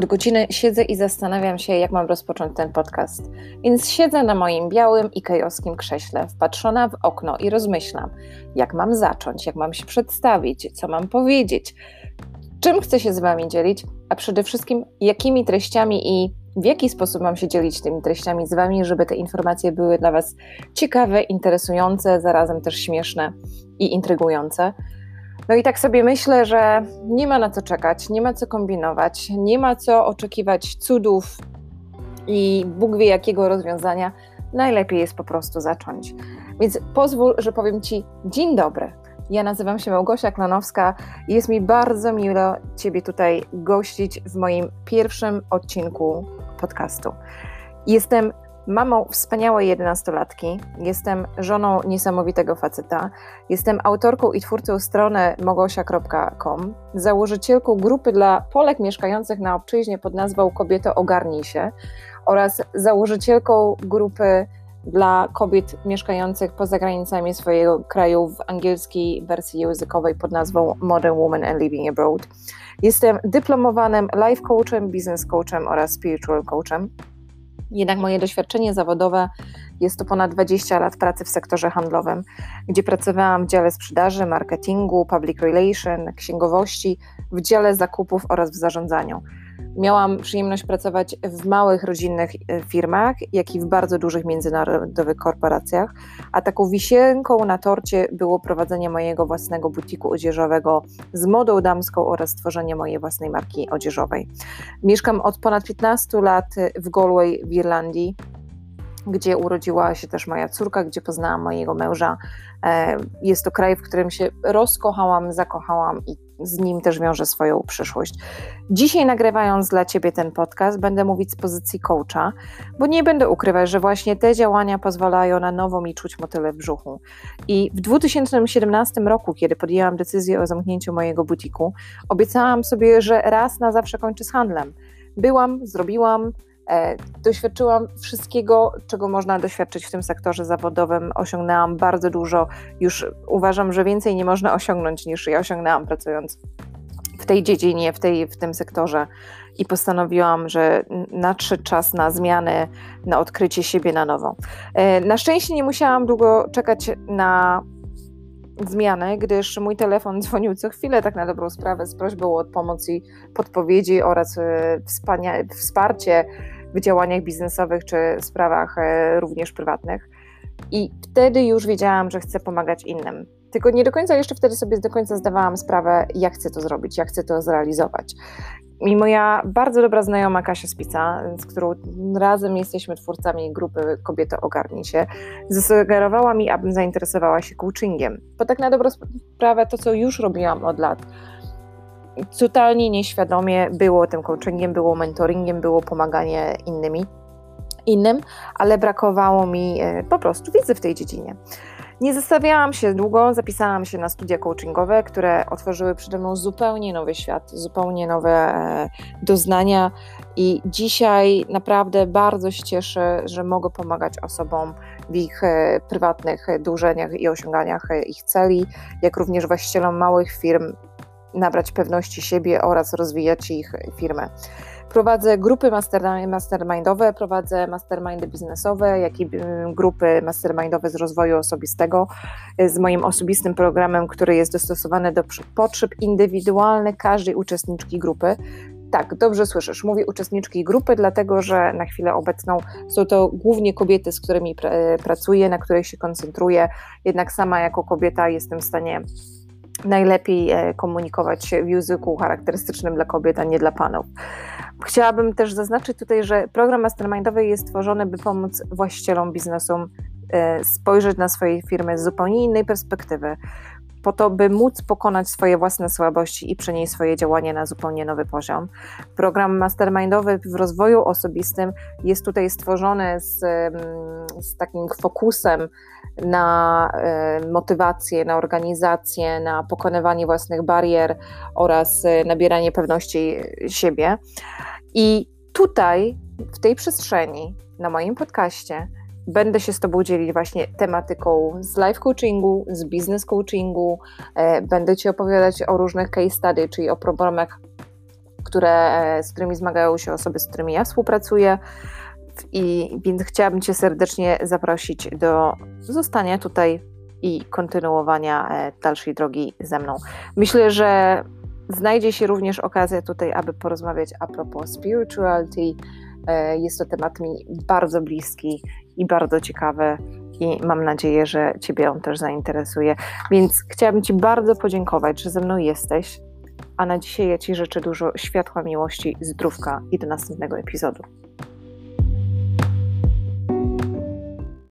Od godziny siedzę i zastanawiam się, jak mam rozpocząć ten podcast. Więc siedzę na moim białym i kejowskim krześle, wpatrzona w okno i rozmyślam, jak mam zacząć, jak mam się przedstawić, co mam powiedzieć, czym chcę się z Wami dzielić, a przede wszystkim jakimi treściami i w jaki sposób mam się dzielić tymi treściami z Wami, żeby te informacje były dla Was ciekawe, interesujące, zarazem też śmieszne i intrygujące. No i tak sobie myślę, że nie ma na co czekać, nie ma co kombinować, nie ma co oczekiwać cudów i Bóg wie jakiego rozwiązania. Najlepiej jest po prostu zacząć. Więc pozwól, że powiem Ci dzień dobry. Ja nazywam się Małgosia Klanowska i jest mi bardzo miło Ciebie tutaj gościć w moim pierwszym odcinku podcastu. Jestem mamą wspaniałej jedenastolatki, jestem żoną niesamowitego faceta, jestem autorką i twórcą strony mogosia.com, założycielką grupy dla Polek mieszkających na obczyźnie pod nazwą Kobieto Ogarnij się oraz założycielką grupy dla kobiet mieszkających poza granicami swojego kraju w angielskiej wersji językowej pod nazwą Modern Woman and Living Abroad. Jestem dyplomowanym life coachem, business coachem oraz spiritual coachem. Jednak moje doświadczenie zawodowe jest to ponad 20 lat pracy w sektorze handlowym, gdzie pracowałam w dziale sprzedaży, marketingu, public relation, księgowości, w dziale zakupów oraz w zarządzaniu. Miałam przyjemność pracować w małych rodzinnych e, firmach, jak i w bardzo dużych międzynarodowych korporacjach, a taką wisienką na torcie było prowadzenie mojego własnego butiku odzieżowego z modą damską oraz stworzenie mojej własnej marki odzieżowej. Mieszkam od ponad 15 lat w Galway w Irlandii gdzie urodziła się też moja córka, gdzie poznałam mojego męża. E, jest to kraj, w którym się rozkochałam, zakochałam i z nim też wiąże swoją przyszłość. Dzisiaj nagrywając dla Ciebie ten podcast, będę mówić z pozycji coacha, bo nie będę ukrywać, że właśnie te działania pozwalają na nowo mi czuć motyle w brzuchu. I w 2017 roku, kiedy podjęłam decyzję o zamknięciu mojego butiku, obiecałam sobie, że raz na zawsze kończę z handlem. Byłam, zrobiłam, doświadczyłam wszystkiego, czego można doświadczyć w tym sektorze zawodowym. Osiągnęłam bardzo dużo. Już uważam, że więcej nie można osiągnąć niż ja osiągnęłam pracując w tej dziedzinie, w, tej, w tym sektorze. I postanowiłam, że nadszedł czas na zmiany, na odkrycie siebie na nowo. E, na szczęście nie musiałam długo czekać na zmianę, gdyż mój telefon dzwonił co chwilę, tak na dobrą sprawę, z prośbą o pomoc i podpowiedzi oraz e, wsparcie w działaniach biznesowych czy sprawach e, również prywatnych. I wtedy już wiedziałam, że chcę pomagać innym. Tylko nie do końca jeszcze wtedy sobie do końca zdawałam sprawę, jak chcę to zrobić, jak chcę to zrealizować. I moja bardzo dobra znajoma Kasia Spica, z którą razem jesteśmy twórcami grupy Kobiety Ogarnij się, zasugerowała mi, abym zainteresowała się coachingiem. Bo tak na dobrą sprawę to, co już robiłam od lat, totalnie nieświadomie było tym coachingiem, było mentoringiem, było pomaganie innymi, innym, ale brakowało mi e, po prostu wiedzy w tej dziedzinie. Nie zastanawiałam się długo, zapisałam się na studia coachingowe, które otworzyły przede mną zupełnie nowy świat, zupełnie nowe e, doznania i dzisiaj naprawdę bardzo się cieszę, że mogę pomagać osobom w ich e, prywatnych dążeniach i osiąganiach ich celi, jak również właścicielom małych firm nabrać pewności siebie oraz rozwijać ich firmę. Prowadzę grupy mastermindowe, prowadzę mastermindy biznesowe, jak i mm, grupy mastermindowe z rozwoju osobistego y, z moim osobistym programem, który jest dostosowany do potrzeb indywidualnych każdej uczestniczki grupy. Tak, dobrze słyszysz. Mówię uczestniczki grupy, dlatego że na chwilę obecną są to głównie kobiety, z którymi pracuję, na których się koncentruję. Jednak sama jako kobieta jestem w stanie najlepiej e, komunikować się w języku charakterystycznym dla kobiet, a nie dla panów. Chciałabym też zaznaczyć tutaj, że program mastermindowy jest stworzony, by pomóc właścicielom biznesu e, spojrzeć na swoje firmy z zupełnie innej perspektywy, po to, by móc pokonać swoje własne słabości i przenieść swoje działanie na zupełnie nowy poziom. Program mastermindowy w rozwoju osobistym jest tutaj stworzony z, z takim fokusem na motywację, na organizację, na pokonywanie własnych barier oraz e, nabieranie pewności siebie. I tutaj, w tej przestrzeni, na moim podcaście, będę się z Tobą dzielić właśnie tematyką z life coachingu, z business coachingu. E, będę Ci opowiadać o różnych case study, czyli o problemach które, z którymi zmagają się osoby, z którymi ja współpracuję. I więc chciałabym Cię serdecznie zaprosić do zostania tutaj i kontynuowania e, dalszej drogi ze mną. Myślę, że znajdzie się również okazja tutaj, aby porozmawiać a propos spirituality. E, jest to temat mi bardzo bliski i bardzo ciekawy i mam nadzieję, że Ciebie on też zainteresuje. Więc chciałabym Ci bardzo podziękować, że ze mną jesteś, a na dzisiaj ja Ci życzę dużo światła, miłości, zdrówka i do następnego epizodu.